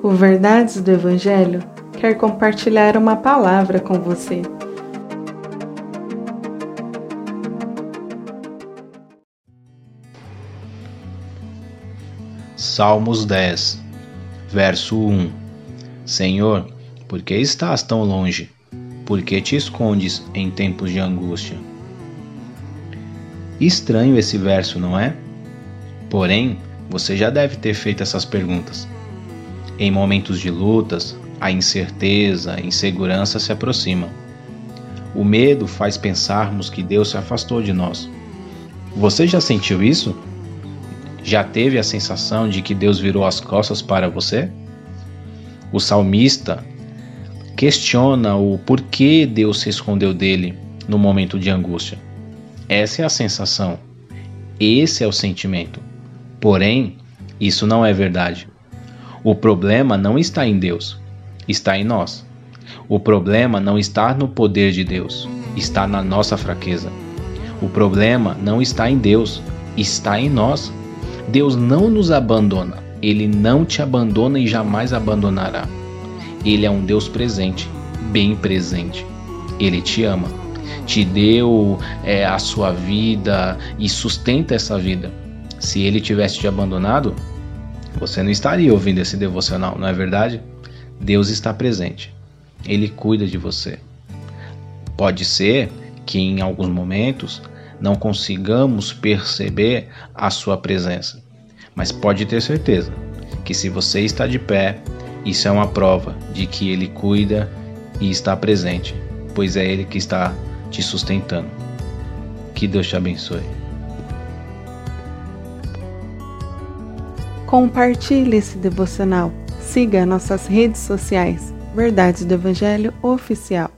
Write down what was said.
O Verdades do Evangelho quer compartilhar uma palavra com você. Salmos 10, verso 1 Senhor, por que estás tão longe? Por que te escondes em tempos de angústia? Estranho esse verso, não é? Porém, você já deve ter feito essas perguntas. Em momentos de lutas, a incerteza, a insegurança se aproximam. O medo faz pensarmos que Deus se afastou de nós. Você já sentiu isso? Já teve a sensação de que Deus virou as costas para você? O salmista questiona o porquê Deus se escondeu dele no momento de angústia. Essa é a sensação. Esse é o sentimento. Porém, isso não é verdade. O problema não está em Deus, está em nós. O problema não está no poder de Deus, está na nossa fraqueza. O problema não está em Deus, está em nós. Deus não nos abandona, ele não te abandona e jamais abandonará. Ele é um Deus presente, bem presente. Ele te ama, te deu é, a sua vida e sustenta essa vida. Se ele tivesse te abandonado, você não estaria ouvindo esse devocional, não é verdade? Deus está presente. Ele cuida de você. Pode ser que em alguns momentos não consigamos perceber a sua presença, mas pode ter certeza que se você está de pé, isso é uma prova de que ele cuida e está presente, pois é ele que está te sustentando. Que Deus te abençoe. Compartilhe esse devocional. Siga nossas redes sociais. Verdades do Evangelho Oficial.